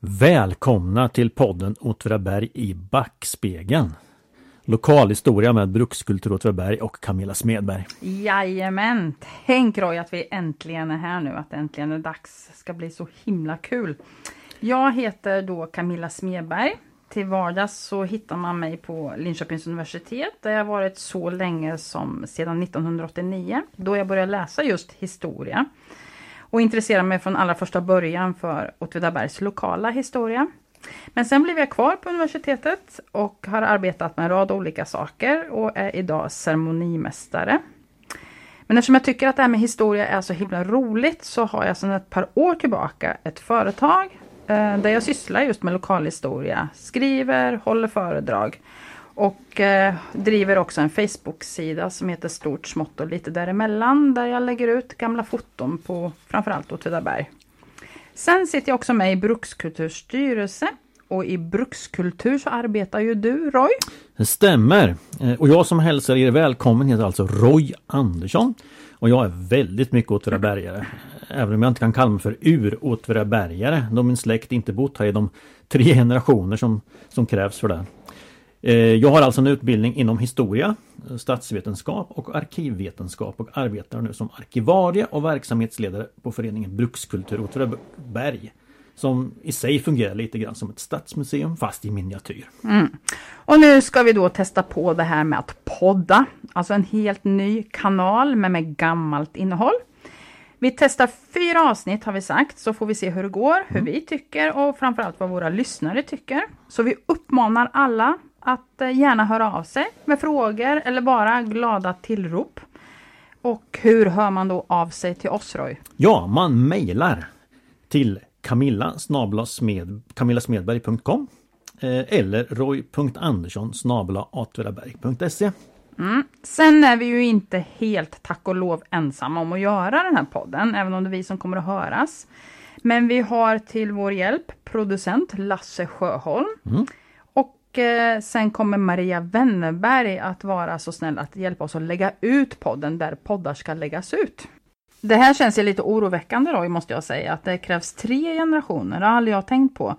Välkomna till podden Åtvidaberg i backspegeln. Lokalhistoria med Brukskultur Åtvidaberg och Camilla Smedberg. Jajamän! Tänk Roy att vi äntligen är här nu, att det äntligen är dags. Det ska bli så himla kul. Jag heter då Camilla Smedberg. Till vardags så hittar man mig på Linköpings universitet där jag varit så länge som sedan 1989 då jag började läsa just historia och intresserade mig från allra första början för Åtvidabergs lokala historia. Men sen blev jag kvar på universitetet och har arbetat med en rad olika saker och är idag ceremonimästare. Men eftersom jag tycker att det här med historia är så himla roligt så har jag sedan ett par år tillbaka ett företag eh, där jag sysslar just med lokalhistoria, skriver, håller föredrag och eh, driver också en Facebook-sida som heter Stort, smått och lite däremellan där jag lägger ut gamla foton på framförallt Åtvidaberg. Sen sitter jag också med i Brukskulturstyrelse och i brukskultur så arbetar ju du Roy. Det stämmer. Eh, och jag som hälsar er välkommen heter alltså Roy Andersson. Och jag är väldigt mycket åtvidabergare. Även om jag inte kan kalla mig för ur-åtvidabergare då min släkt inte bott här i de tre generationer som, som krävs för det. Eh, jag har alltså en utbildning inom historia, statsvetenskap och arkivvetenskap och arbetar nu som arkivarie och verksamhetsledare på föreningen Brukskultur Åtvidaberg. Som i sig fungerar lite grann som ett stadsmuseum fast i miniatyr. Mm. Och nu ska vi då testa på det här med att podda. Alltså en helt ny kanal men med gammalt innehåll. Vi testar fyra avsnitt har vi sagt, så får vi se hur det går, hur mm. vi tycker och framförallt vad våra lyssnare tycker. Så vi uppmanar alla att eh, gärna höra av sig med frågor eller bara glada tillrop. Och hur hör man då av sig till oss Roy? Ja, man mejlar till camilla smed, camillasmedberg.com eh, eller roy.andersson atvedaberg.se Mm. Sen är vi ju inte helt tack och lov ensamma om att göra den här podden, även om det är vi som kommer att höras. Men vi har till vår hjälp producent Lasse Sjöholm. Mm. Eh, sen kommer Maria Wennerberg att vara så snäll att hjälpa oss att lägga ut podden där poddar ska läggas ut. Det här känns ju lite oroväckande då, måste jag säga, att det krävs tre generationer, det har aldrig jag tänkt på.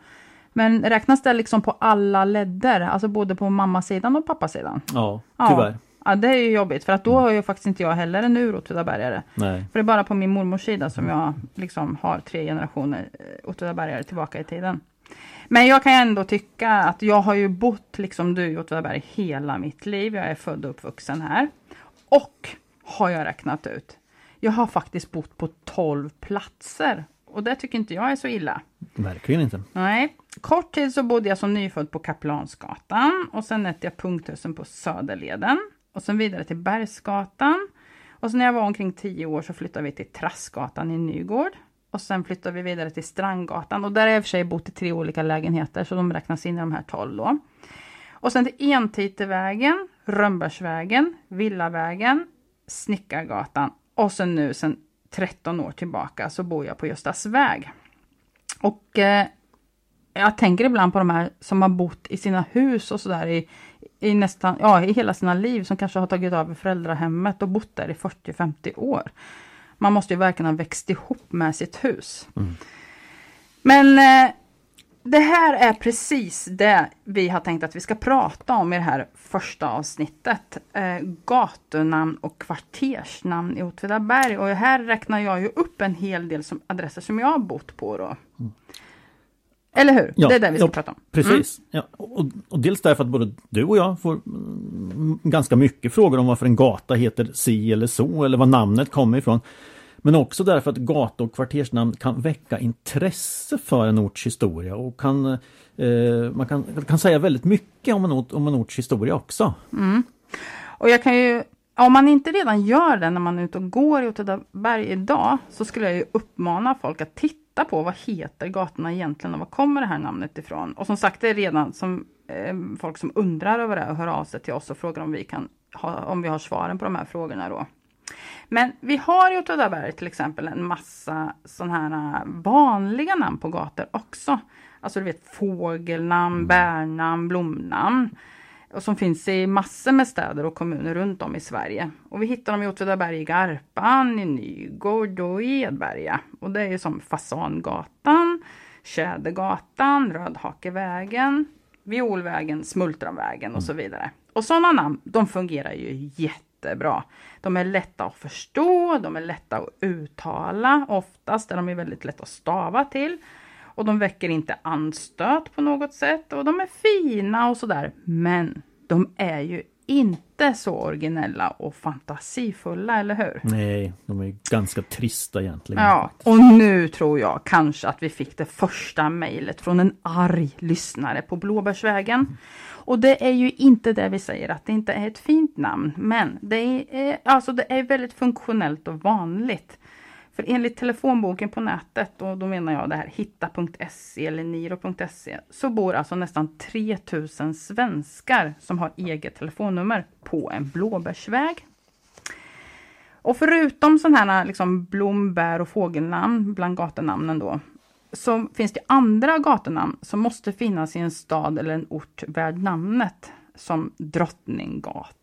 Men räknas det liksom på alla ledder, alltså både på mammasidan och pappasidan? Ja, tyvärr. Ja. Ja, det är ju jobbigt för att då har ju faktiskt inte jag heller en Åtvidabergare. Nej. För det är bara på min mormors sida som jag liksom har tre generationer eh, Åtvidabergare tillbaka i tiden. Men jag kan ändå tycka att jag har ju bott liksom du i Åtvidaberg hela mitt liv. Jag är född och uppvuxen här. Och har jag räknat ut. Jag har faktiskt bott på 12 platser. Och det tycker inte jag är så illa. Verkligen inte. Nej. Kort tid så bodde jag som nyfödd på Kaplansgatan och sen ätte jag punkthusen på Söderleden och sen vidare till Bergsgatan. Och sen när jag var omkring 10 år så flyttade vi till Trassgatan i Nygård. Och sen flyttade vi vidare till Strandgatan och där har jag i och för sig bott i tre olika lägenheter så de räknas in i de här 12 då. Och sen till Entitevägen, Rönnbergsvägen, Villavägen, Snickargatan och sen nu sen 13 år tillbaka så bor jag på Göstas väg. Och eh, jag tänker ibland på de här som har bott i sina hus och sådär i, i nästan, ja i hela sina liv som kanske har tagit över föräldrahemmet och bott där i 40-50 år. Man måste ju verkligen ha växt ihop med sitt hus. Mm. Men eh, det här är precis det vi har tänkt att vi ska prata om i det här första avsnittet. Eh, gatunamn och kvartersnamn i Åtvidaberg. Och här räknar jag ju upp en hel del som, adresser som jag har bott på. Då. Mm. Eller hur? Ja, det är det vi ska ja, prata om. Precis. Mm. Ja, och, och, dels därför att både du och jag får ganska mycket frågor om varför en gata heter si eller så eller var namnet kommer ifrån. Men också därför att gata och kvartersnamn kan väcka intresse för en orts historia och kan, eh, man kan, kan säga väldigt mycket om en, ort, om en orts historia också. Mm. Och jag kan ju om man inte redan gör det när man är ute och går i Åtvidaberg idag så skulle jag ju uppmana folk att titta titta på vad heter gatorna egentligen och var kommer det här namnet ifrån? Och som sagt, det är redan som, eh, folk som undrar över det och hör av sig till oss och frågar om vi, kan ha, om vi har svaren på de här frågorna då. Men vi har i Åtvidaberg till exempel en massa sådana här eh, vanliga namn på gator också. Alltså du vet fågelnamn, mm. bärnamn, blomnamn och som finns i massor med städer och kommuner runt om i Sverige. Och vi hittar dem i Åtvidaberg i Garpan, i Nygård och i Edberga. Och det är som Fasangatan, Tjädergatan, Rödhakevägen, Violvägen, Smultronvägen och så vidare. Och sådana namn, de fungerar ju jättebra. De är lätta att förstå, de är lätta att uttala. Oftast är de väldigt lätta att stava till. Och de väcker inte anstöt på något sätt. Och de är fina och sådär. Men de är ju inte så originella och fantasifulla, eller hur? Nej, de är ganska trista egentligen. Ja, och nu tror jag kanske att vi fick det första mejlet från en arg lyssnare på Blåbärsvägen. Och det är ju inte det vi säger att det inte är ett fint namn, men det är, alltså det är väldigt funktionellt och vanligt. För enligt telefonboken på nätet, och då menar jag det här hitta.se eller niro.se, så bor alltså nästan 3000 svenskar som har eget telefonnummer på en blåbärsväg. Och förutom sådana här liksom blom, bär och fågelnamn bland gatunamnen då, så finns det andra gatunamn som måste finnas i en stad eller en ort värd namnet. Som Drottninggatan,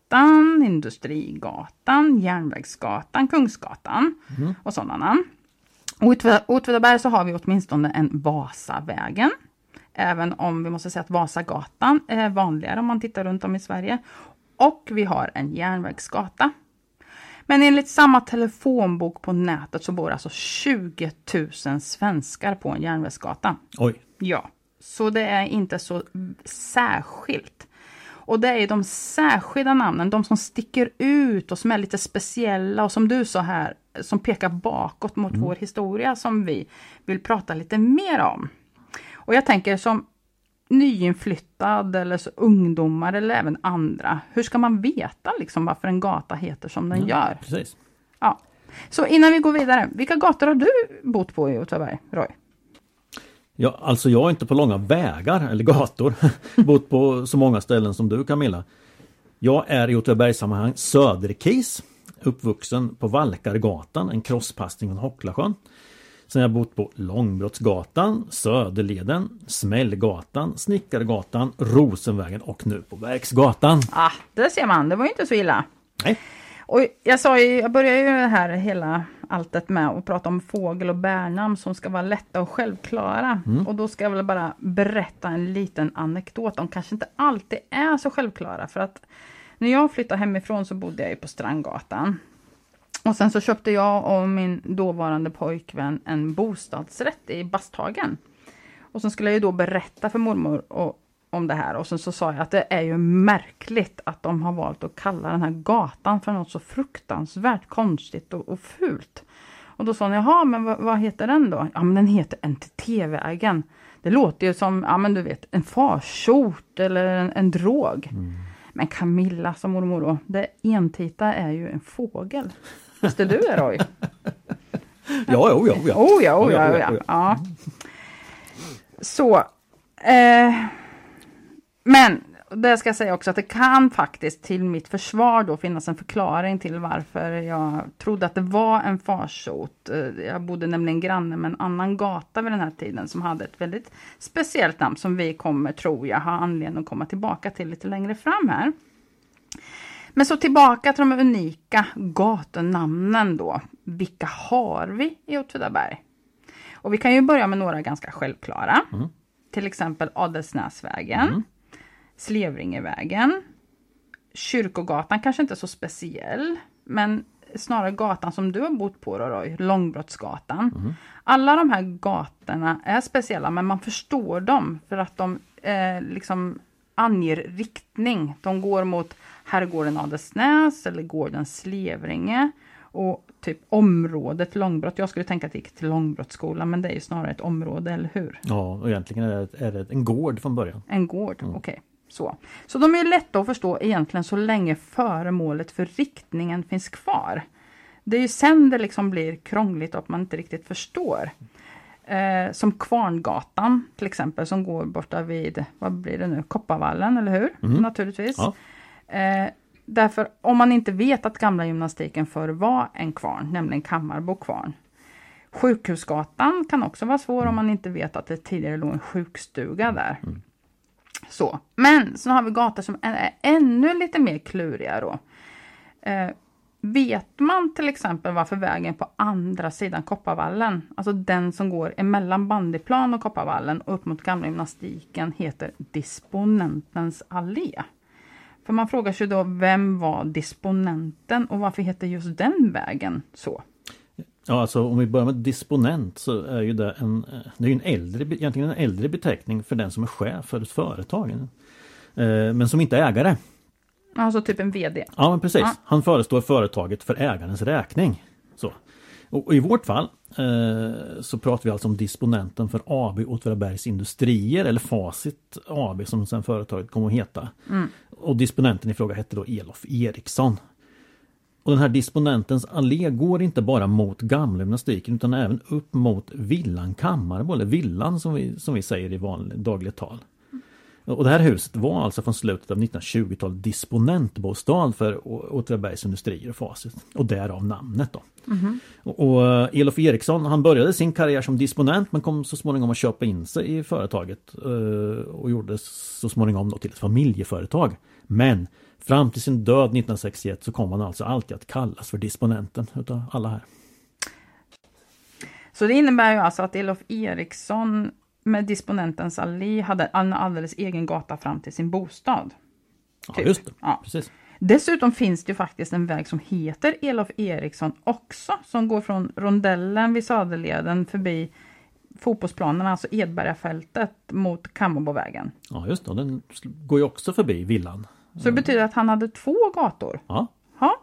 Industrigatan, Järnvägsgatan, Kungsgatan mm. och sådana. Och i Åtvidaberg så har vi åtminstone en Vasavägen. Även om vi måste säga att Vasagatan är vanligare om man tittar runt om i Sverige. Och vi har en järnvägsgata. Men enligt samma telefonbok på nätet så bor alltså 20 000 svenskar på en järnvägsgata. Oj! Ja, så det är inte så särskilt. Och det är de särskilda namnen, de som sticker ut och som är lite speciella och som du sa här, som pekar bakåt mot mm. vår historia som vi vill prata lite mer om. Och jag tänker som nyinflyttad eller så ungdomar eller även andra. Hur ska man veta liksom varför en gata heter som den ja, gör? Precis. Ja. Så innan vi går vidare, vilka gator har du bott på i Åtvidaberg, Roy? Ja, alltså jag är inte på långa vägar eller gator bott på så många ställen som du Camilla. Jag är i Åtvidabergssammanhang söderkis, uppvuxen på Valkargatan, en crosspassning från Hocklasjön. Sen har jag bott på Långbrottsgatan, Söderleden, Smällgatan, Snickargatan, Rosenvägen och nu på Verksgatan. Ah, det ser man, det var ju inte så illa. Nej. Och jag sa ju, jag började ju här hela alltet med att prata om fågel och bärnamn som ska vara lätta och självklara. Mm. Och då ska jag väl bara berätta en liten anekdot. De kanske inte alltid är så självklara för att när jag flyttade hemifrån så bodde jag ju på Strandgatan. Och sen så köpte jag och min dåvarande pojkvän en bostadsrätt i Basthagen. Och sen skulle jag ju då berätta för mormor och, om det här och sen så sa jag att det är ju märkligt att de har valt att kalla den här gatan för något så fruktansvärt konstigt och, och fult. Och då sa hon, jaha men vad, vad, heter den då? Ja men den heter NTT-vägen. Det låter ju som, ja men du vet, en farsot eller en, en drog. Mm. Men Camilla, sa mormor då, det entita är ju en fågel. Visste du det Roy? ja, oh, ja, ja. Oh, ja, oh, ja, oh, ja. ja. Så. Eh, men det ska jag säga också att det kan faktiskt till mitt försvar då finnas en förklaring till varför jag trodde att det var en farsot. Eh, jag bodde nämligen granne med en annan gata vid den här tiden som hade ett väldigt speciellt namn som vi kommer, tror jag, ha anledning att komma tillbaka till lite längre fram här. Men så tillbaka till de unika gatunamnen då. Vilka har vi i Åtvidaberg? Och vi kan ju börja med några ganska självklara. Mm. Till exempel Adelsnäsvägen, mm. Slevringevägen, Kyrkogatan kanske inte så speciell, men snarare gatan som du har bott på då, Roy, Långbrottsgatan. Mm. Alla de här gatorna är speciella men man förstår dem för att de eh, liksom anger riktning. De går mot herrgården Adelsnäs eller gården Slevringe. Och typ området Långbrott. Jag skulle tänka att det gick till Långbrottsskolan men det är ju snarare ett område, eller hur? Ja, och egentligen är det, är det en gård från början. En gård, mm. okej. Okay. Så. så de är lätta att förstå egentligen så länge föremålet för riktningen finns kvar. Det är ju sen det liksom blir krångligt och att man inte riktigt förstår. Eh, som Kvarngatan till exempel som går borta vid, vad blir det nu, Kopparvallen, eller hur? Mm. Naturligtvis. Ja. Eh, därför om man inte vet att gamla gymnastiken förr var en kvarn, nämligen Kammarbo kvarn. Sjukhusgatan kan också vara svår om man inte vet att det tidigare låg en sjukstuga där. Mm. Så. Men så har vi gator som är ännu lite mer kluriga då. Eh, Vet man till exempel varför vägen på andra sidan Kopparvallen, alltså den som går emellan bandyplan och Kopparvallen och upp mot gamla gymnastiken heter Disponentens allé? För man frågar sig då, vem var disponenten och varför heter just den vägen så? Ja, alltså om vi börjar med disponent så är ju det en, det är en äldre, egentligen en äldre beteckning för den som är chef för ett företag. Eh, men som inte är ägare. Alltså typ en VD? Ja, men precis. Ja. Han förestår företaget för ägarens räkning. Så. Och, och i vårt fall eh, så pratar vi alltså om disponenten för AB Åtvidabergs Industrier eller Facit AB som sen företaget kommer att heta. Mm. Och disponenten i fråga hette då Elof Eriksson. Och den här disponentens allé går inte bara mot gamla gymnastiken utan även upp mot villan Kammarbo, eller villan som vi, som vi säger i vanligt dagligt tal. Och det här huset var alltså från slutet av 1920-talet disponentbostad för Åtvidabergs Industrier och Facit. Och därav namnet då. Mm. Och, och eh, Elof Eriksson han började sin karriär som disponent men kom så småningom att köpa in sig i företaget. Eh, och gjorde så småningom då till ett familjeföretag. Men fram till sin död 1961 så kom han alltså alltid att kallas för disponenten utav alla här. Så det innebär ju alltså att Elof Eriksson med disponentens allé hade en alldeles egen gata fram till sin bostad. Typ. Ja, just det. Ja. Precis. Dessutom finns det ju faktiskt en väg som heter Elof Eriksson också, som går från rondellen vid Sadeleden förbi fotbollsplanen, alltså Edbergafältet mot Kammarbovägen. Ja just det, den går ju också förbi villan. Så det betyder att han hade två gator? Ja. ja.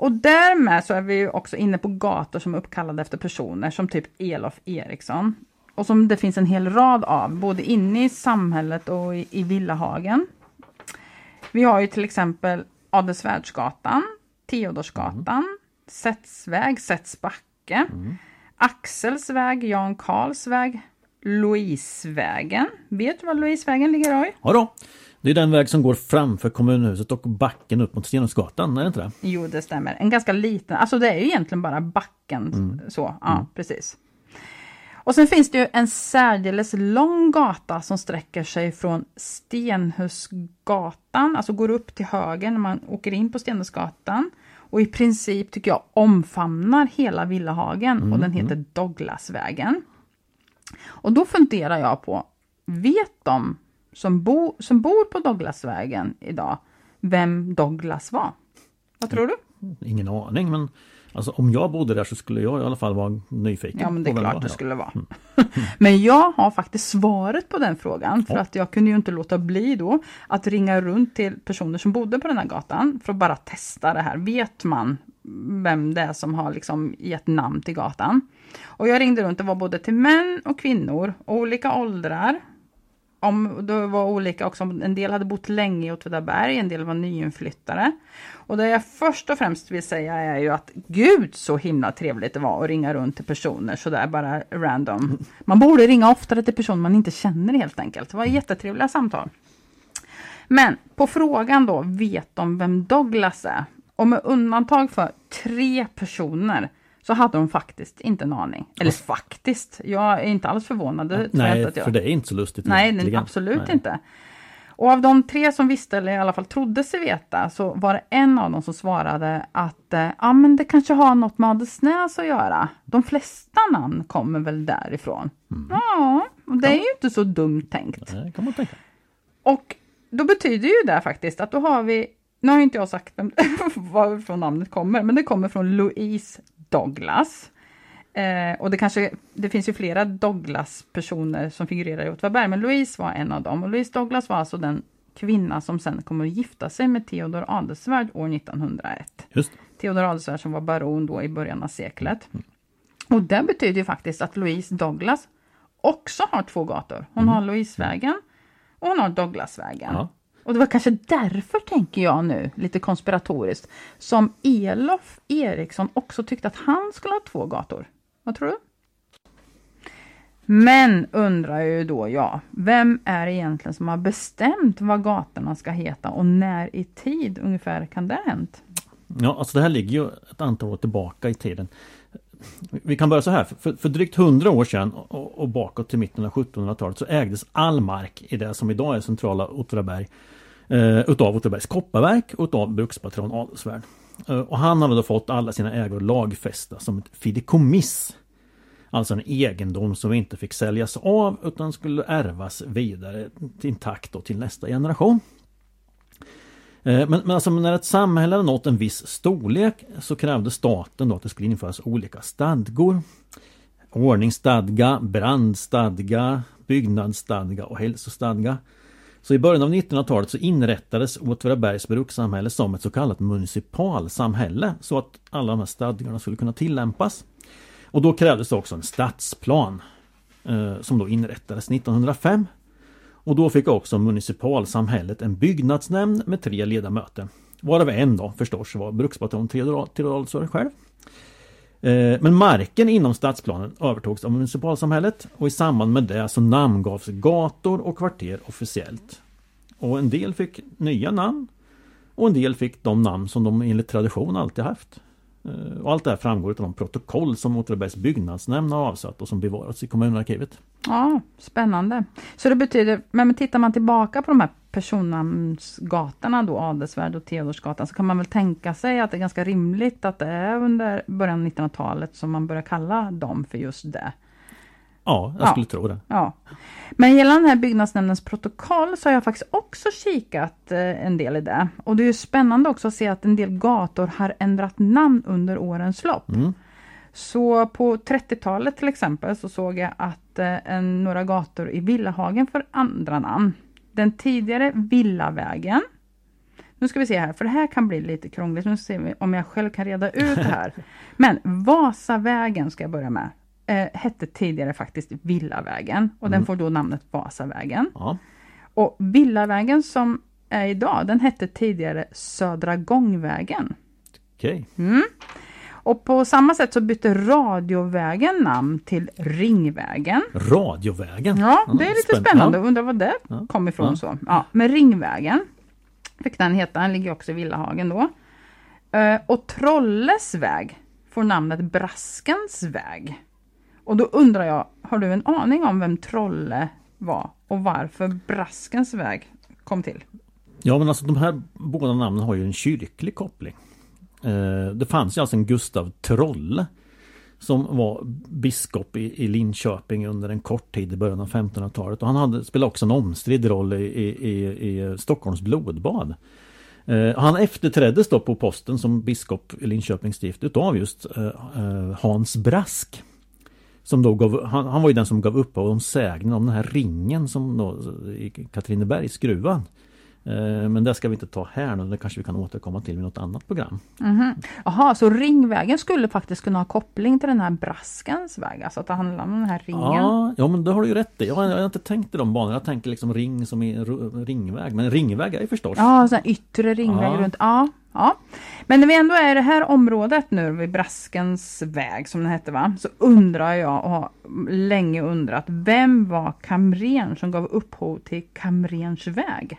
Och därmed så är vi också inne på gator som är uppkallade efter personer som typ Elof Eriksson. Och som det finns en hel rad av, både inne i samhället och i, i Villahagen. Vi har ju till exempel Adelsvärdsgatan, Teodorsgatan, mm. Sättsväg, Sättsbacke, mm. Axelsväg, Jan Karlsväg, Louisevägen. Vet du var Louisevägen ligger Roy? Ja då. Det är den väg som går framför kommunhuset och backen upp mot Stenungsgatan, är det inte det? Jo, det stämmer. En ganska liten, alltså det är ju egentligen bara backen mm. så, ja mm. precis. Och sen finns det ju en särdeles lång gata som sträcker sig från Stenhusgatan, alltså går upp till höger när man åker in på Stenhusgatan. Och i princip tycker jag omfamnar hela Villahagen mm. och den mm. heter Douglasvägen. Och då funderar jag på, vet de som, bo, som bor på Douglasvägen idag vem Douglas var? Vad tror du? Ingen aning men Alltså om jag bodde där så skulle jag i alla fall vara nyfiken. Ja men det är klart det skulle vara. Mm. men jag har faktiskt svaret på den frågan för ja. att jag kunde ju inte låta bli då att ringa runt till personer som bodde på den här gatan för att bara testa det här. Vet man vem det är som har liksom gett namn till gatan? Och jag ringde runt, det var både till män och kvinnor, olika åldrar, om, det var olika också, en del hade bott länge i Åtvidaberg, en del var nyinflyttare. Och det jag först och främst vill säga är ju att gud så himla trevligt det var att ringa runt till personer sådär bara random. Man borde ringa oftare till personer man inte känner helt enkelt. Det var jättetrevliga samtal. Men på frågan då, vet de vem Douglas är? Och med undantag för tre personer så hade de faktiskt inte en aning. Eller faktiskt, jag är inte alls förvånad. Nej, jag. för det är inte så lustigt. Nej, absolut Nej. inte. Och av de tre som visste, eller i alla fall trodde sig veta, så var det en av dem som svarade att eh, ja, men det kanske har något med Adelsnäs att göra. De flesta namn kommer väl därifrån. Mm. Ja, och det är ju inte så dumt tänkt. Nej, kan man tänka. Och då betyder ju det faktiskt att då har vi nu har inte jag sagt varifrån namnet kommer, men det kommer från Louise Douglas. Eh, och det kanske, det finns ju flera Douglas-personer som figurerar i Åtvidaberg, men Louise var en av dem. Och Louise Douglas var alltså den kvinna som sen kommer att gifta sig med Theodor Adelsvärd år 1901. Just. Theodor Adelsvärd som var baron då i början av seklet. Mm. Och det betyder ju faktiskt att Louise Douglas också har två gator. Hon mm. har Louisevägen och hon har Douglasvägen. Ja. Och det var kanske därför, tänker jag nu, lite konspiratoriskt, som Elof Eriksson också tyckte att han skulle ha två gator. Vad tror du? Men undrar ju då jag, vem är det egentligen som har bestämt vad gatorna ska heta och när i tid ungefär kan det ha hänt? Ja, alltså det här ligger ju ett antal år tillbaka i tiden. Vi kan börja så här, för, för drygt hundra år sedan och, och bakåt till mitten av 1700-talet så ägdes all mark i det som idag är centrala Åtvidaberg eh, utav Åtvidabergs kopparverk och utav brukspatron Adelsvärd. Eh, och han hade då fått alla sina ägor lagfästa som ett fideikommiss. Alltså en egendom som inte fick säljas av utan skulle ärvas vidare intakt till nästa generation. Eh, men, men alltså när ett samhälle hade nått en viss storlek så krävde staten då att det skulle införas olika stadgor. Ordningsstadga, brandstadga, byggnadsstadga och hälsostadga. Så i början av 1900-talet så inrättades Åtvidabergs brukssamhälle som ett så kallat municipalsamhälle så att alla de här stadgarna skulle kunna tillämpas. Och då krävdes det också en stadsplan eh, som då inrättades 1905. Och då fick också municipalsamhället en byggnadsnämnd med tre ledamöter. Varav en då förstås var bruksbaton Theodor själv. Eh, men marken inom stadsplanen övertogs av municipalsamhället och i samband med det så namngavs gator och kvarter officiellt. Och en del fick nya namn och en del fick de namn som de enligt tradition alltid haft. Eh, och allt det här framgår av de protokoll som Åtvidabergs byggnadsnämnd har avsatt och som bevarats i kommunarkivet. Ja, spännande. Så det betyder, men tittar man tillbaka på de här personnamnsgatorna då, Adelsvärd och Teodorsgatan, så kan man väl tänka sig att det är ganska rimligt att det är under början av 1900-talet som man börjar kalla dem för just det. Ja, jag skulle ja. tro det. Ja. Men gällande den här byggnadsnämndens protokoll så har jag faktiskt också kikat eh, en del i det. Och det är spännande också att se att en del gator har ändrat namn under årens lopp. Mm. Så på 30-talet till exempel så såg jag att eh, en, några gator i Villahagen får andra namn. Den tidigare Villavägen. Nu ska vi se här, för det här kan bli lite krångligt. Nu ska vi om jag själv kan reda ut det här. Men Vasavägen ska jag börja med eh, hette tidigare faktiskt Villavägen och mm. den får då namnet Vasavägen. Ja. Och Villavägen som är idag, den hette tidigare Södra Gångvägen. Okej. Okay. Mm. Och på samma sätt så bytte Radiovägen namn till Ringvägen. Radiovägen? Ja, det är lite Spänn spännande. Ja. Undrar var det ja. kom ifrån ja. så. Ja, men Ringvägen fick den heta, den ligger också i Villahagen då. Uh, och Trolles väg får namnet Braskens väg. Och då undrar jag, har du en aning om vem Trolle var och varför Braskens väg kom till? Ja men alltså de här båda namnen har ju en kyrklig koppling. Eh, det fanns ju alltså en Gustav Trolle som var biskop i, i Linköping under en kort tid i början av 1500-talet. Och han hade, spelade också en omstridd roll i, i, i Stockholms blodbad. Eh, han efterträddes då på posten som biskop i Linköpings stift utav just eh, eh Hans Brask. Som då gav, han, han var ju den som gav upp om sägnen om den här ringen som då i Katrinebergsgruvan. Eh, men det ska vi inte ta här nu, det kanske vi kan återkomma till i något annat program. Jaha, mm så Ringvägen skulle faktiskt kunna ha koppling till den här Braskens väg, alltså att det handlar om den här ringen? Ja, ja men det har du ju rätt i. Jag har, jag har inte tänkt i de banorna, jag tänker liksom ring som i ringväg, men ringväg är ju förstås. Ja, så yttre ringväg ja. runt, ja. Ja. Men när vi ändå är i det här området nu vid Braskens väg som det hette va, så undrar jag och har länge undrat, vem var kamren som gav upphov till Kamrens väg?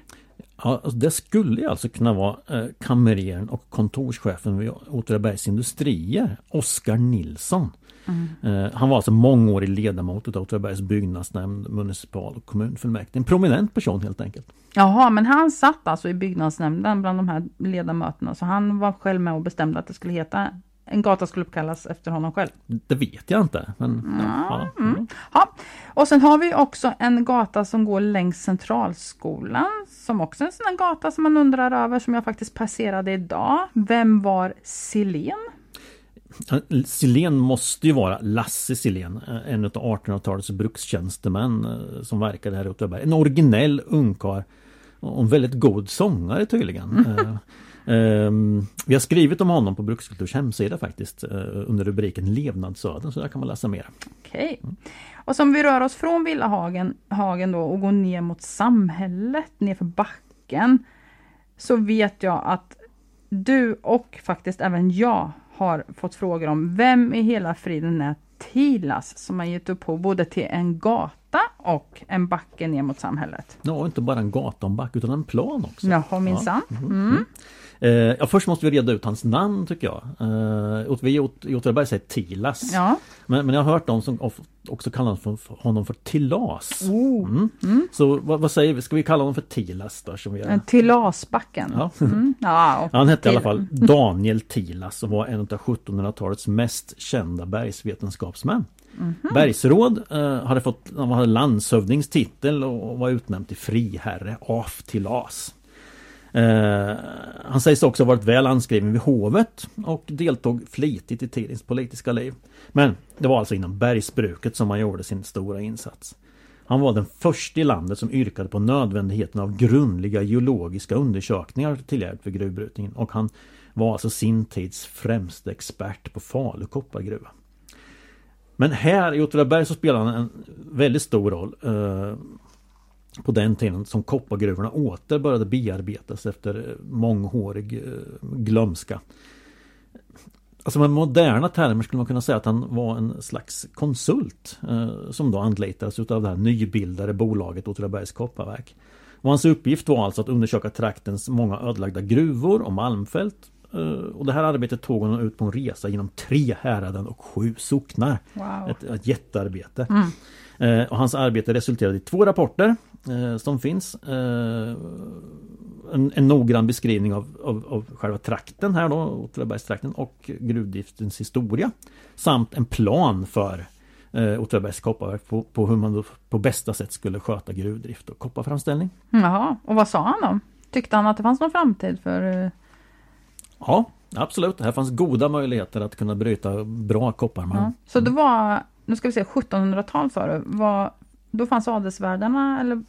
Ja, alltså det skulle alltså kunna vara eh, kamrern och kontorschefen vid Åtvidabergs Industrier, Oskar Nilsson. Mm. Eh, han var alltså mångårig ledamot av Åtvidabergs byggnadsnämnd, municipal och kommunfullmäktige. En prominent person helt enkelt. Jaha, men han satt alltså i byggnadsnämnden bland de här ledamöterna, så han var själv med och bestämde att det skulle heta en gata skulle uppkallas efter honom själv? Det vet jag inte. Men, mm. Ja, mm. Ja. Och sen har vi också en gata som går längs Centralskolan. Som också är en sån gata som man undrar över, som jag faktiskt passerade idag. Vem var Silén? Silén måste ju vara Lasse Silén, en av 1800-talets brukstjänstemän eh, som verkade här i Åtvidaberg. En originell ungkarl och en väldigt god sångare tydligen. Mm. Um, vi har skrivit om honom på Brukskulturs hemsida faktiskt uh, under rubriken Levnadsöden så där kan man läsa mer. Okej. Okay. Mm. Och som vi rör oss från Villahagen hagen då, och går ner mot samhället, ner för backen. Så vet jag att du och faktiskt även jag har fått frågor om vem i hela friden är Tilas som har gett upphov både till en gata och en backe ner mot samhället. Ja, inte bara en gata och en backe utan en plan också. Jaha, minsann. Ja. Mm. Mm. Eh, ja, först måste vi reda ut hans namn tycker jag. Eh, vi i Åtvidaberg säger Tilas. Ja. Men, men jag har hört dem som också kallar honom för, honom för Tilas. Oh. Mm. Så vad, vad säger vi, ska vi kalla honom för Tilas då? Som vi En Tylasbacken. Ja. Mm. Ja, Han hette i alla till- fall Daniel Tilas och var en av 1700-talets mest kända bergsvetenskapsmän. Bergsråd eh, hade fått han hade landshövdingstitel och var utnämnd till friherre af Tilas. Eh, han sägs också ha varit väl anskriven vid hovet och deltog flitigt i tidens politiska liv. Men det var alltså inom bergsbruket som han gjorde sin stora insats. Han var den första i landet som yrkade på nödvändigheten av grundliga geologiska undersökningar till hjälp för gruvbrytningen och han var alltså sin tids främste expert på Falu koppargruva. Men här i Åtvidaberg så spelar han en väldigt stor roll eh, på den tiden som koppargruvorna åter började bearbetas efter eh, månghårig eh, glömska. Alltså med moderna termer skulle man kunna säga att han var en slags konsult eh, som då anlitades utav det här nybildade bolaget Åtvidabergs kopparverk. Och hans uppgift var alltså att undersöka traktens många ödelagda gruvor och malmfält. Eh, och det här arbetet tog honom ut på en resa genom tre häraden och sju socknar. Wow. Ett, ett jättearbete. Eh, och hans arbete resulterade i två rapporter eh, som finns. Eh, en, en noggrann beskrivning av, av, av själva trakten här då, Åtvidabergstrakten och gruvdriftens historia. Samt en plan för eh, Åtvidabergs kopparverk på, på hur man då på bästa sätt skulle sköta gruvdrift och kopparframställning. Jaha, och vad sa han då? Tyckte han att det fanns någon framtid för... eh, Ja, absolut. Här fanns goda möjligheter att kunna bryta bra kopparmalm. Ja. Så det var, nu ska vi se, 1700-tal sa du. Var, då fanns adelsvärdarna eller de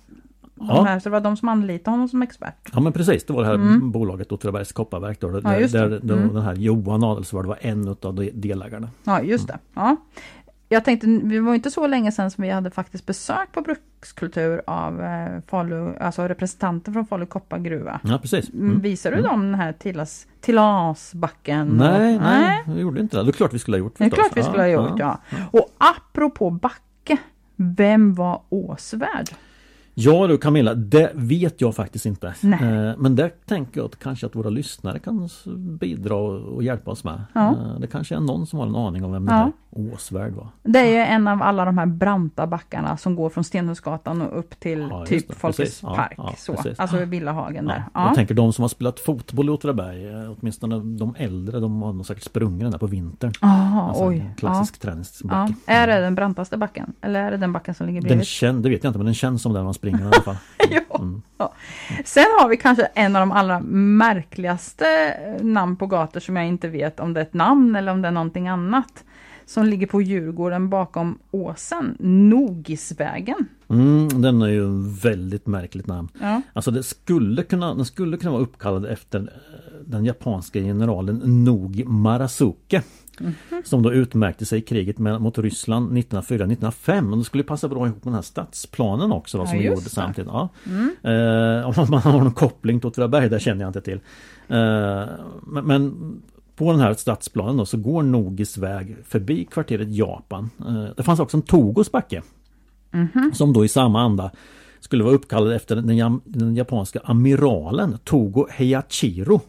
Ja. här, så det var de som anlitade honom som expert? Ja men precis, det var det här Mm. bolaget Åtvidabergs kopparverk då, Ja, där, det. där, Mm. den här Johan Adelsvärd var en av de- delägarna. Ja, just det. Ja. Jag tänkte, vi var inte så länge sedan som vi hade faktiskt besök på brukskultur av eh, Falu, alltså representanter från Falu koppargruva. Ja precis. Mm. Mm. Visar du dem den här Tillas, Tillasbacken? Nej, Och- nej, vi gjorde inte det. Det är klart vi skulle ha gjort Det är förstås. klart vi skulle ha gjort, ja. Och apropå backe, vem var Åsvärd? Ja du Camilla, det vet jag faktiskt inte. Nej. Eh, Men det tänker jag att kanske att våra lyssnare kan bidra och hjälpa oss med. Ja. Eh, Det kanske är någon som har en aning om vem Ja. det här Åsvärd var. Det är ju en av alla de här branta backarna som går från Stenhusgatan och upp till Ja, typ Folkets park. så. precis. Alltså Villahagen där. Ja. Ja. Jag tänker de som har spelat fotboll i Åtvidaberg, eh, åtminstone de äldre, de har nog säkert sprungit den där på vintern. Aha, Alltså oj. en klassisk Ja. träningsbacke. Ja. Är det den brantaste backen? Eller är det den backen som ligger Den bredvid? känns, det vet jag inte men den känns som den man springer i alla fall. Ja. Mm. Ja. Sen har vi kanske en av de allra märkligaste eh, namn på gator som jag inte vet om det är ett namn eller om det är någonting annat. Som ligger på Djurgården bakom åsen, Nogisvägen. Mm, den är ju en väldigt märkligt namn. Ja. Alltså det skulle kunna, den skulle kunna vara uppkallad efter eh, den japanska generalen Nogi Marasuke. Mhm. Som då utmärkte sig i kriget mot Ryssland 1904-1905. Och det skulle passa bra ihop med den här stadsplanen också då, Ja, som vi just gjorde det. samtidigt. Ja. Mm. Eh, om man har någon koppling till Åtvidaberg, det känner jag inte till. Eh, men, men på den här stadsplanen då så går Nogis väg förbi kvarteret Japan. Eh, det fanns också en Togos backe. Mhm. Som då i samma anda skulle vara uppkallad efter den, den japanska amiralen Togo Heiachiro.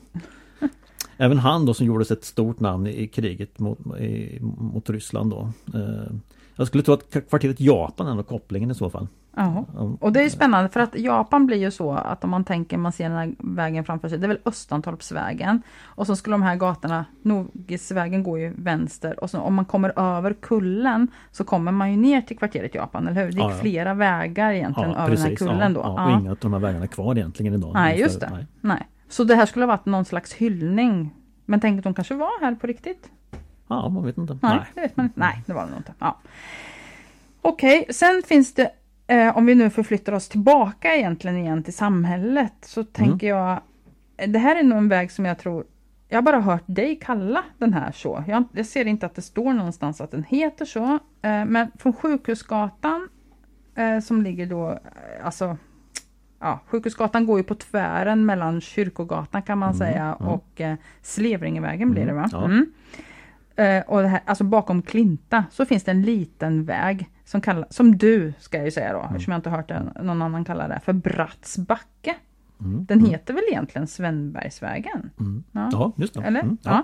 Även han då som gjorde sig ett stort namn i, kriget mot, i, mot Ryssland då. Eh, jag skulle tro att kvarteret Japan är kopplingen i så fall. Jaha. Ja. Och det är spännande för att Japan blir ju så att om man tänker, man ser den här vägen framför sig, det är väl Östantorpsvägen. Och så skulle de här gatorna, Nogisvägen går ju vänster och så om man kommer över kullen så kommer man ju ner till kvarteret Japan, eller hur? Det gick Ja, ja. flera vägar egentligen över den här kullen ja, då. Ja, Ja. Och inga av de här vägarna är kvar egentligen idag. Nej, just det. nej. Nej. Så det här skulle ha varit någon slags hyllning. Men tänk att de kanske var här på riktigt? Ja, man vet inte. Nej, det vet man inte. Nej, det var det nog inte. Ja. Okej, sen finns det, eh, om vi nu förflyttar oss tillbaka egentligen igen till samhället, så tänker jag, eh, det här är nog en väg som jag tror, jag har bara hört dig kalla den här så. Jag, jag ser inte att det står någonstans att den heter så, eh, men från Sjukhusgatan, eh, som ligger då, eh, alltså, ja, Sjukhusgatan går ju på tvären mellan Kyrkogatan kan man Mm, säga mm. och eh, Slevringevägen blir det Mm, va? ja. Mm. Eh, och här, alltså bakom Klinta så finns det en liten väg som, kallar, som du ska jag ju säga då, eftersom jag inte hört det, någon annan kalla det, för Brattsbacke. Mm. Den heter väl egentligen Svenbergsvägen? Mm. Ja. Ja, just det. Eller? Mm. Ja.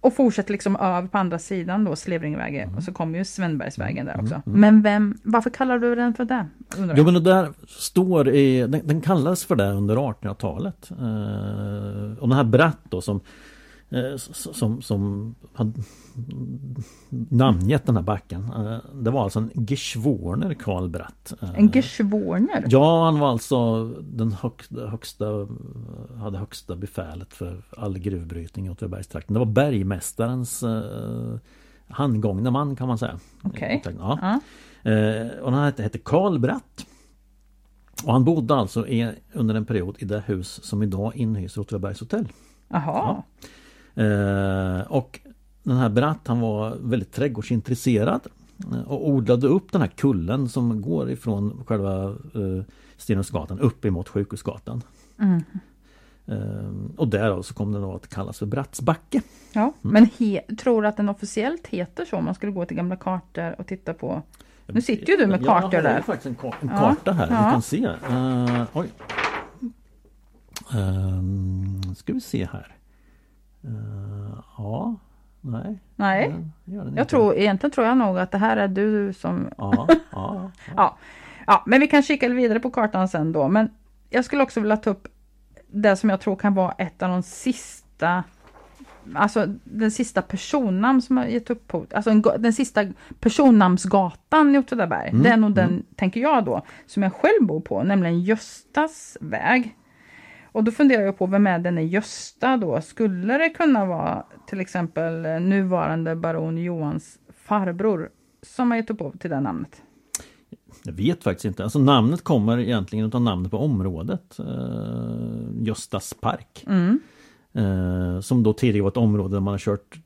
Och fortsätter liksom över på andra sidan då, Slevringvägen. Och så kommer ju Svenbergsvägen där också. Men vem, varför kallar du den för det? Undrar Jo men det där står i, den, den kallas för det under 1800-talet. Eh, och den här Bratt då som som, som hade namngett den här backen. Eh, det var alltså en Geschworner Karl Bratt. Eh, En Geschworner? Ja, han var alltså den högsta, högsta hade högsta befälet för all gruvbrytning i Åtvidabergstrakten. Det var bergmästarens eh, handgångna man kan man säga. Okej. Ja. Ja. Eh, och han hette, Karl Bratt. Och han bodde alltså i, under en period i det hus som idag inhyser Åtvidabergs hotell. Jaha. Eh, och den här Bratt han var väldigt trädgårdsintresserad. eh, Och odlade upp den här kullen som går ifrån själva eh, Stenungsgatan upp emot Sjukhusgatan. Mm. Eh, och därav så kom den att kallas för Brattsbacke. Ja. Men he, tror du att den officiellt heter så? Om man skulle gå till gamla kartor och titta på Nu sitter ju du med Ja, kartor jag har där. faktiskt en, ka- en karta här. ja. Vi kan se. Uh, oj. Um, ska vi se här. Eh, ja, nej. Nej. den Jag tror, egentligen tror jag nog att det här är du som Ja, ja, Ja, ja, men vi kan kika vidare på kartan sen då. Men jag skulle också vilja ta upp det som jag tror kan vara ett av de sista Alltså den sista personnamn som har gett upphov, alltså en, den sista personnamnsgatan i Åtvidaberg. Mm, Det är nog den, tänker jag då, som jag själv bor på, nämligen Göstas väg. Och då funderar jag på vem är denne Gösta då? Skulle det kunna vara till exempel nuvarande baron Johans farbror som har gett upphov till det namnet? Jag vet faktiskt inte. Alltså namnet kommer egentligen utan namnet på området. Eh, Göstas park. Mm. Eh, som då tidigare var ett område där man har kört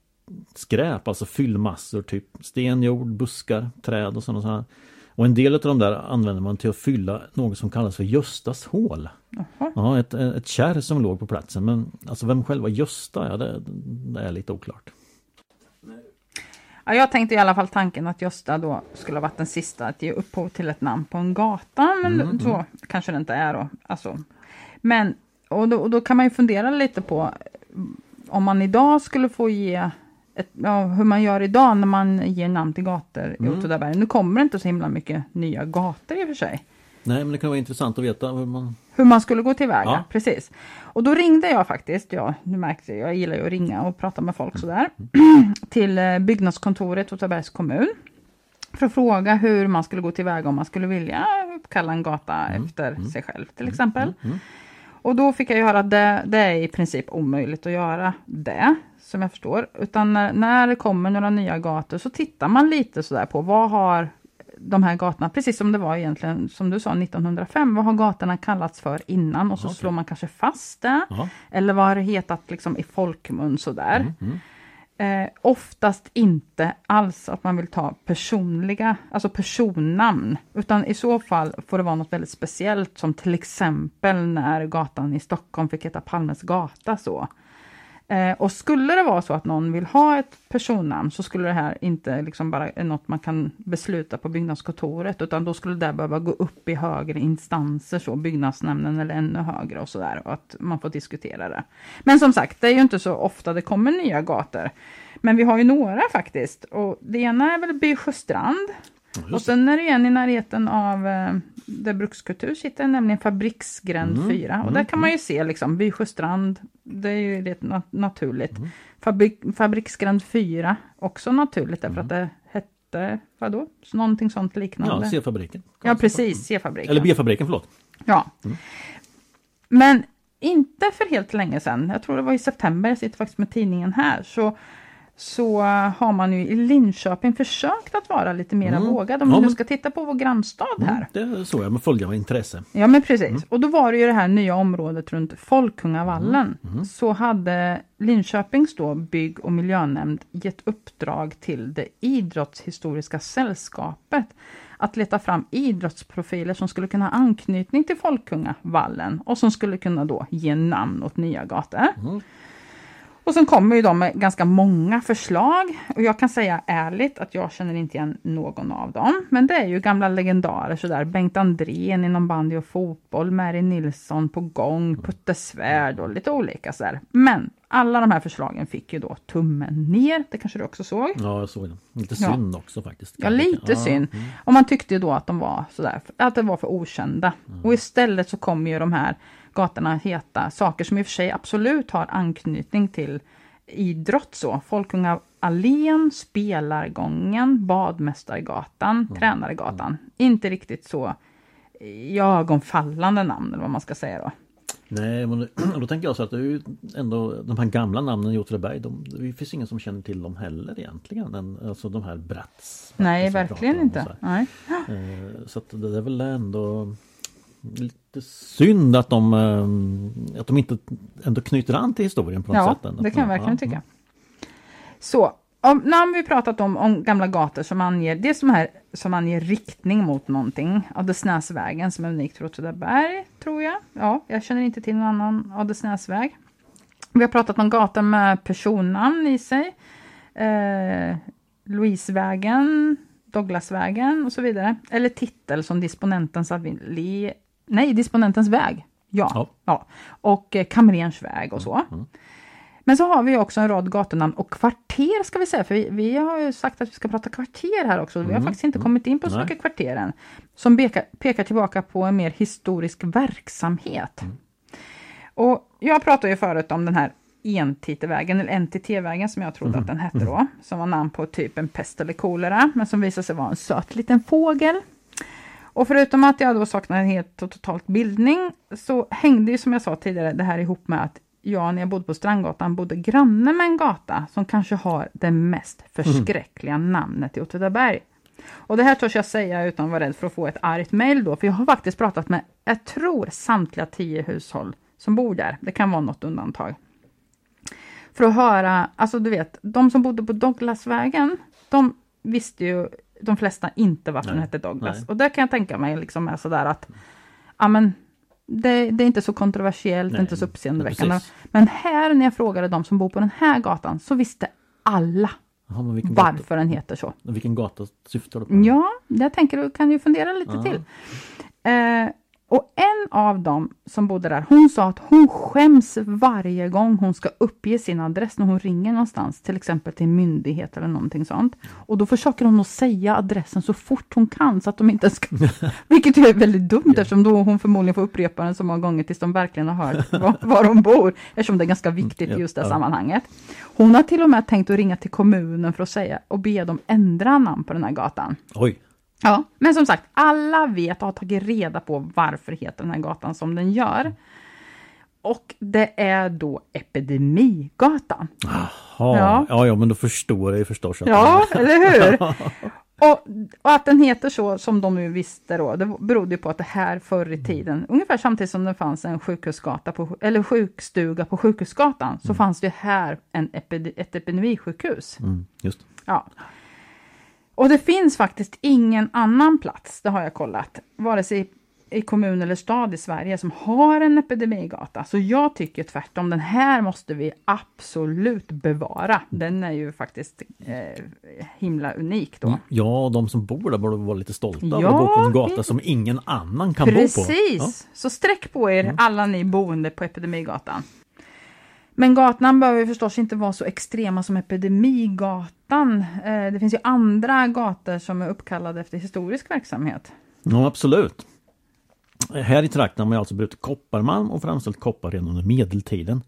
skräp, alltså fyllmassor, typ stenjord, buskar, träd och sådana sådana. Och en del av de där använder man till att fylla något som kallas för Göstas hål. Ja, ett, ett kärr som låg på platsen. Men alltså vem själva Gösta, ja det, det är lite oklart. Ja, jag tänkte i alla fall tanken att Gösta då skulle ha varit den sista att ge upphov till ett namn på en gata. Men Mm, så kanske det inte är då. Alltså. Men, och då, och då kan man ju fundera lite på mm, om man idag skulle få ge ett, ja, hur man gör idag när man ger namn till gator i Mm. Åtvidaberg. Nu kommer det inte så himla mycket nya gator i och för sig. Nej men det kan vara intressant att veta hur man... Hur man skulle gå tillväga, Ja. precis. Och då ringde jag faktiskt, ja, nu märkte jag, jag gillar ju att ringa och prata med folk sådär, till eh, byggnadskontoret i Åtvidabergs kommun. För att fråga hur man skulle gå tillväga om man skulle vilja uppkalla en gata efter sig själv till exempel. mm. Och då fick jag ju höra att det, det är i princip omöjligt att göra det, som jag förstår. Utan när, när det kommer några nya gator så tittar man lite sådär på vad har de här gatorna, precis som det var egentligen, som du sa, 1905, vad har gatorna kallats för innan? Och så Okej. slår man kanske fast det. Ja. Eller vad har det hetat liksom i folkmun sådär. Mm, mm. Eh, oftast inte alls att man vill ta personliga, alltså personnamn. Utan i så fall får det vara något väldigt speciellt som till exempel när gatan i Stockholm fick heta Palmes gata så. Eh, och skulle det vara så att någon vill ha ett personnamn så skulle det här inte liksom bara något man kan besluta på byggnadskontoret utan då skulle det behöva gå upp i högre instanser, så byggnadsnämnden eller ännu högre och sådär och att man får diskutera det. Men som sagt, det är ju inte så ofta det kommer nya gator. Men vi har ju några faktiskt och det ena är väl Bysjöstrand och sen är det en i närheten av eh, där Brukskultur sitter, nämligen Fabriksgränd Mm, 4. Och mm, där kan man ju se liksom Bysjöstrand, det är ju rätt na- naturligt. Mm. Fabrik, Fabriksgränd 4, också naturligt därför Mm. att det hette, vadå? Så Någonting sånt liknande. Ja, C-fabriken. Ja, precis, C-fabriken. Eller B-fabriken, förlåt. Ja. Mm. Men inte för helt länge sedan, jag tror det var i september, jag sitter faktiskt med tidningen här, så, så har man ju i Linköping försökt att vara lite mer Mm. vågad. Om Ja, vi nu ska titta på vår grannstad här. Mm, det såg jag med följande intresse. Ja men precis. Mm. Och då var det ju det här nya området runt Folkungavallen. Mm. Så hade Linköpings då bygg och miljönämnd gett uppdrag till det idrottshistoriska sällskapet att leta fram idrottsprofiler som skulle kunna ha anknytning till Folkungavallen och som skulle kunna då ge namn åt nya gator. Och sen kommer ju de med ganska många förslag. Och jag kan säga ärligt att jag känner inte igen någon av dem. Men det är ju gamla legendarer sådär. Bengt Andrén inom bandy och fotboll, Mary Nilsson på gång, Putte Svärd och lite olika sådär. Men alla de här förslagen fick ju då tummen ner. Det kanske du också såg? Ja, jag såg det. Lite synd ja. också faktiskt. Ja, lite ja. synd. Mm. Och man tyckte ju då att de var sådär, att det var för okända. Mm. Och istället så kommer ju de här gatorna heta saker som i och för sig absolut har anknytning till idrott så. Folkunga allén, Spelargången, Badmästargatan, mm. Tränaregatan. Mm. Inte riktigt så ögonfallande namn eller vad man ska säga då. Nej, men då tänker jag så att det är ju ändå de här gamla namnen i Åtvidaberg, de, det finns ingen som känner till dem heller egentligen. alltså de här Bratts. Nej, verkligen inte. Nej. Eh, så att det är väl ändå lite synd att de, eh, att de inte ändå knyter an till historien på något ja, sätt. Ja, det kan jag verkligen tycka. Så, om, har vi pratat om, om gamla gator som anger, det som, här, som anger riktning mot någonting. Adelsnäsvägen som är unikt för Åtvidaberg, tror jag. Ja, jag känner inte till någon annan Adelsnäsväg. Vi har pratat om gator med personnamn i sig. Eh, Louisevägen, Douglasvägen och så vidare. Eller titel som disponentens Nej, disponentens väg. Ja. ja. ja. Och eh, Kamrens väg och så. Mm, mm. Men så har vi också en rad gatunamn och kvarter ska vi säga, för vi, vi har ju sagt att vi ska prata kvarter här också. Vi har mm. faktiskt inte kommit in på så mycket kvarter än. Som pekar, pekar tillbaka på en mer historisk verksamhet. Mm. Och jag pratade ju förut om den här Entitevägen, eller NTT-vägen som jag trodde mm. att den hette då. Som var namn på typ en pest eller kolera, men som visade sig vara en söt liten fågel. Och förutom att jag då saknar helt och totalt bildning, så hängde ju som jag sa tidigare det här ihop med att jag när jag bodde på Strandgatan bodde granne med en gata som kanske har det mest förskräckliga mm. namnet i Åtvidaberg. Och det här törs jag säga utan att vara rädd för att få ett argt mejl då, för jag har faktiskt pratat med, jag tror samtliga tio hushåll som bor där. Det kan vara något undantag. För att höra, alltså du vet, de som bodde på Douglasvägen, de visste ju de flesta inte varför den hette Douglas. Nej. Och där kan jag tänka mig liksom är sådär att, ja men det, det, är inte så kontroversiellt, Nej, inte så uppseendeväckande. Men här när jag frågade de som bor på den här gatan så visste alla Aha, varför gata, den heter så. Vilken gata syftar du på? Ja, jag tänker du kan ju fundera lite Aha. till. Eh, och en av dem som bodde där, hon sa att hon skäms varje gång hon ska uppge sin adress när hon ringer någonstans, till exempel till en myndighet eller någonting sånt. Och då försöker hon att säga adressen så fort hon kan så att de inte ska... Vilket är väldigt dumt yeah. eftersom då hon förmodligen får upprepa den så många gånger tills de verkligen har hört var, var hon bor. Eftersom det är ganska viktigt i just det sammanhanget. Hon har till och med tänkt att ringa till kommunen för att säga och be dem ändra namn på den här gatan. Oj! Ja, men som sagt, alla vet och har tagit reda på varför heter den här gatan som den gör. Och det är då Epidemigatan. Jaha, ja. ja, ja men då förstår jag ju förstås. Ja, eller hur? Och, och, att den heter så som de nu visste då, det berodde på att det här förr i tiden, ungefär samtidigt som det fanns en sjukhusgata på, eller sjukstuga på Sjukhusgatan, så mm. fanns det här en epide, ett epidemisjukhus. Mm, just. Ja. Och det finns faktiskt ingen annan plats, det har jag kollat, vare sig i kommun eller stad i Sverige som har en epidemigata. Så jag tycker tvärtom, den här måste vi absolut bevara. Den är ju faktiskt eh, himla unik då. Ja, de som bor där borde vara lite stolta ja, över att bo på en gata som ingen annan kan precis. bo på. Precis! Ja. Så sträck på er mm. alla ni boende på Epidemigatan. Men gatnamn behöver förstås inte vara så extrema som Epidemigatan. Eh, det finns ju andra gator som är uppkallade efter historisk verksamhet. Ja, absolut. Här i trakten har man alltså brutit kopparmalm och framställt koppar redan under medeltiden.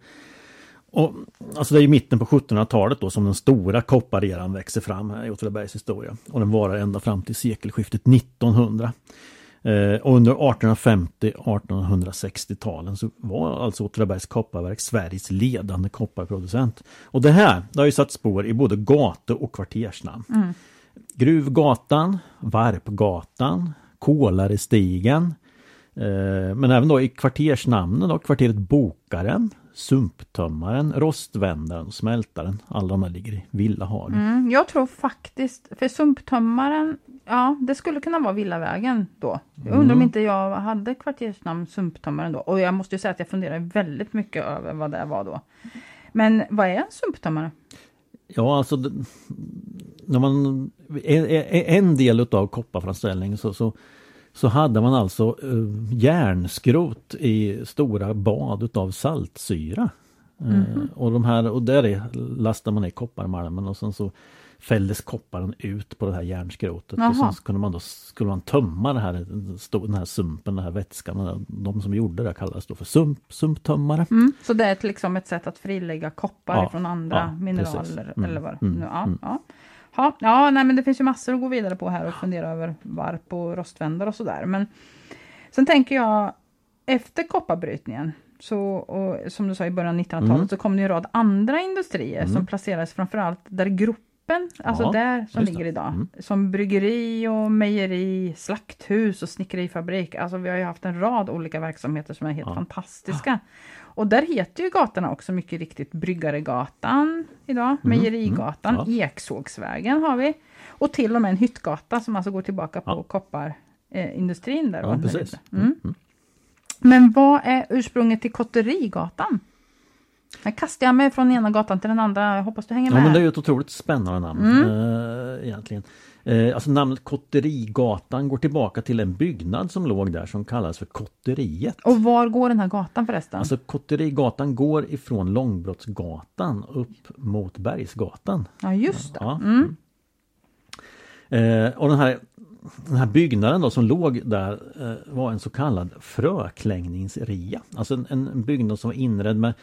Och, alltså det är i mitten på 1700-talet då som den stora koppareran växer fram här i Åtvidabergs historia. Och den varar ända fram till sekelskiftet 1900. Eh, och under 1850-1860-talen så var alltså Åtvidabergs kopparverk Sveriges ledande kopparproducent. Och det här det har ju satt spår i både gatu och kvartersnamn. Mm. Gruvgatan, Varpgatan, Kolarestigen. Eh, men även då i kvartersnamnen då, kvarteret Bokaren, Sumptömmaren, Rostvändaren och Smältaren. Alla de här ligger i Villahagen. Mm, jag tror faktiskt, för Sumptömmaren Ja, det skulle kunna vara Villavägen då. Jag undrar mm. om inte jag hade kvartersnamn Sumptömmaren då. Och jag måste ju säga att jag funderar väldigt mycket över vad det var då. Men vad är en sumptömmare? Ja, alltså när man, en, en del utav kopparframställningen så, så, så hade man alltså eh, järnskrot i stora bad utav saltsyra. Eh, och, de här, och där är, lastar man ner kopparmalmen och sen så fälldes kopparen ut på det här järnskrotet. Jaha. Och sen så kunde man då, skulle man tömma det här, den här sumpen, den här vätskan. De som gjorde det kallades då för sump, sumptömmare. Mm. Så det är ett, liksom ett sätt att frilägga koppar Ja, från andra ja, mineraler precis. Mm, eller vad mm, nu, ja, mm. ja. Ja, ja, nej men det finns ju massor att gå vidare på här och fundera över varp och rostvändare och sådär. Men sen tänker jag efter kopparbrytningen så, och som du sa i början av 1900-talet Mm. så kom det en rad andra industrier Mm. som placerades framförallt där gropen, alltså Ja, där som ligger det. idag. Mm. Som bryggeri och mejeri, slakthus och snickerifabrik. Alltså vi har ju haft en rad olika verksamheter som är helt Ja. fantastiska. Och där heter ju gatorna också mycket riktigt Bryggaregatan idag, Mm, Mejerigatan, mm, Eksågsvägen har vi. Och till och med en hyttgata som alltså går tillbaka på Ja. kopparindustrin där. Ja, precis. Mm. Mm, mm. Men vad är ursprunget till Kotterigatan? Här kastar jag mig från ena gatan till den andra. Jag hoppas du hänger med. Ja men det är ju ett otroligt spännande namn Mm. eh, egentligen. Eh, alltså namnet Kotterigatan går tillbaka till en byggnad som låg där som kallas för Kotteriet. Och var går den här gatan förresten? Alltså Kotterigatan går ifrån Långbrottsgatan upp mot Bergsgatan. ja just det. Ja. Mm. Eh, och den här, den här byggnaden då som låg där eh, var en så kallad fröklängningsria. Alltså en, en byggnad som var inredd med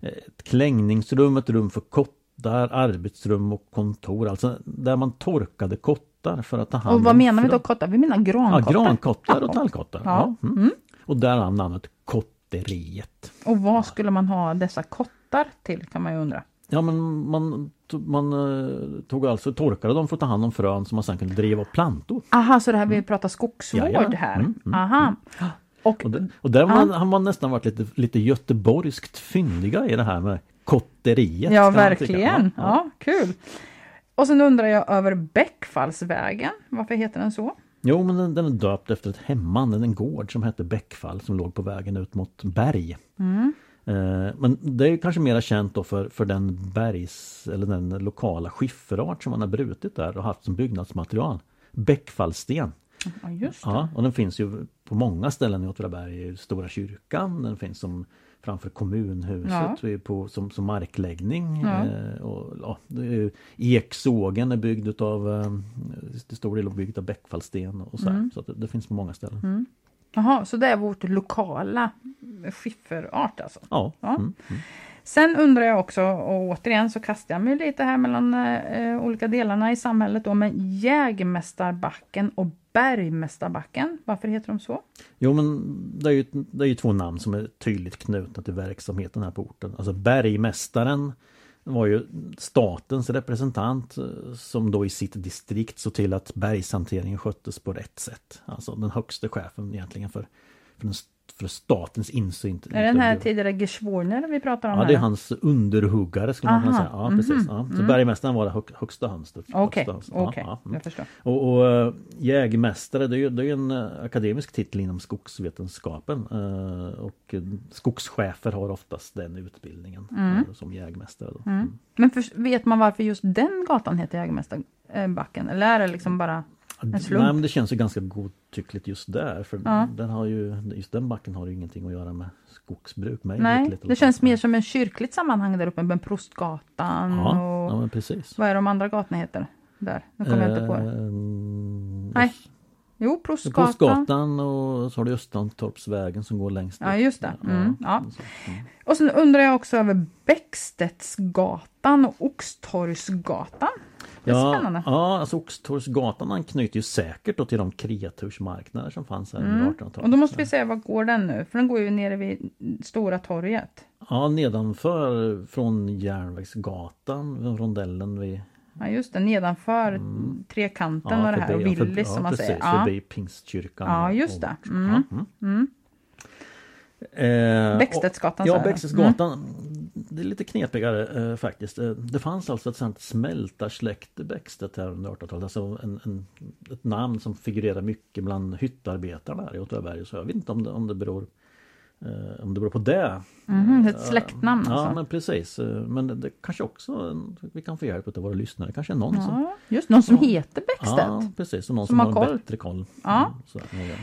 ett klängningsrum, ett rum för kottar, arbetsrum och kontor. Alltså där man torkade kottar för att ta hand Och vad om menar vi då kottar? Vi menar Ja, grankottar. grankottar och Ja. tallkottar. Ja. Ja. Mm. Och därav namnet Kotteriet. Och vad skulle man ha dessa kottar till kan man ju undra. Ja men man, man eh, tog alltså torkade dem för att ta hand om frön som man sen kunde driva upp plantor. Aha, så det här vi pratar skogsvård Jajamän. här. Mm, mm, Aha. Och, Och, det, och där har man, har man nästan varit lite, lite göteborgskt fyndiga i det här med kotteriet. ja, verkligen. Ja, Ja, kul. Och sen undrar jag över Bäckfallsvägen. Varför heter den så? Jo men den, den är döpt efter ett hemman, en gård som hette Bäckfall som låg på vägen ut mot berg. Mm. Eh, Men det är kanske mera känt då för, för den bergs eller den lokala skifferart som man har brutit där och haft som byggnadsmaterial. Bäckfallsten. Ja, just det. Ja, och den finns ju på många ställen i Åtvidaberg. i Stora kyrkan, den finns som framför kommunhuset Ja. på, som, som markläggning. Ja. Eh, och, ja, Eksågen är byggd utav eh, till stor del byggd av bäckfallsten och så, Mm. så det, det finns på många ställen. Jaha, så det är vårt lokala skifferart alltså. Ja, Ja. Mm, mm. Sen undrar jag också, och återigen så kastar jag mig lite här mellan eh, olika delarna i samhället då, men Jägmästarbacken och Bergmästarbacken, varför heter de så? Jo men det är, ju, det är ju två namn som är tydligt knutna till verksamheten här på orten. Alltså bergmästaren var ju statens representant eh, som då i sitt distrikt såg till att bergshanteringen sköttes på rätt sätt. Alltså den högste chefen egentligen för, för, den, för statens insyn. Är det den här tidigare Geschworner vi pratar om? Ja här? det är hans underhuggare skulle man kunna Aha, säga. Ja, mhm, precis. Ja. Så bergmästaren var det hög, högsta hönstet. Okej, hönstet. Ja, okej, ja, mm. jag förstår. Och, och äh, jägmästare det är ju det är en eh, akademisk titel inom skogsvetenskapen. eh, och eh, skogschefer har oftast den utbildningen Mm. eh, som jägmästare. Mm. Men för, vet man varför just den gatan heter Jägmästarbacken? Eller är det liksom bara Nej, slump. men det känns ju ganska godtyckligt just där. För Ja. den har ju, just den backen har ju ingenting att göra med skogsbruk. Mig Nej, det känns mer som en kyrkligt sammanhang där uppe med Prostgatan Ja, och ja men precis. vad är de andra gatorna heter? Där, nu kommer jag inte på det. Eh, Nej, Jo, Prostgatan. Postgatan och så har du Östantorpsvägen som går längst Ja, just det. Mm, ja. Och sen undrar jag också över Bäckstedtsgatan och Oxtorgsgatan. Det är Ja, spännande. ja, alltså Oxtorgsgatan anknyter ju säkert till de kreatursmarknader som fanns här under Mm. 1800-talet. Och då måste vi se, var går den nu? För den går ju nere vid Stora torget. Ja, nedanför från Järnvägsgatan, rondellen vid... Ja, just det. Nedanför trekanten och det här. Och ja, Willys ja, som man precis, säger. Ja. Förbi Pingstkyrkan. Ja, just det. Mm. Ja, mm. Mm. Eh, Bäckstedtsgatan Ja. Bäckstedtsgatan. Det är lite knepigare eh, faktiskt. Eh, Det fanns alltså ett sånt smältarsläkte Bäckstedt här under 1800-talet. Alltså en, en, ett namn som figurerar mycket bland hyttarbetarna här i Åtvidaberg. Så jag vet inte om det, om det beror Eh, om det beror på det. Mhm, ett släktnamn Ja alltså. men precis. Eh, Men det, kanske också vi kan få hjälp av våra lyssnare. Kanske någon som Ja, just någon som heter Bäckstedt. Ja precis. Och någon Som som, har har, koll. bättre koll. Ja. Mm, så, ja.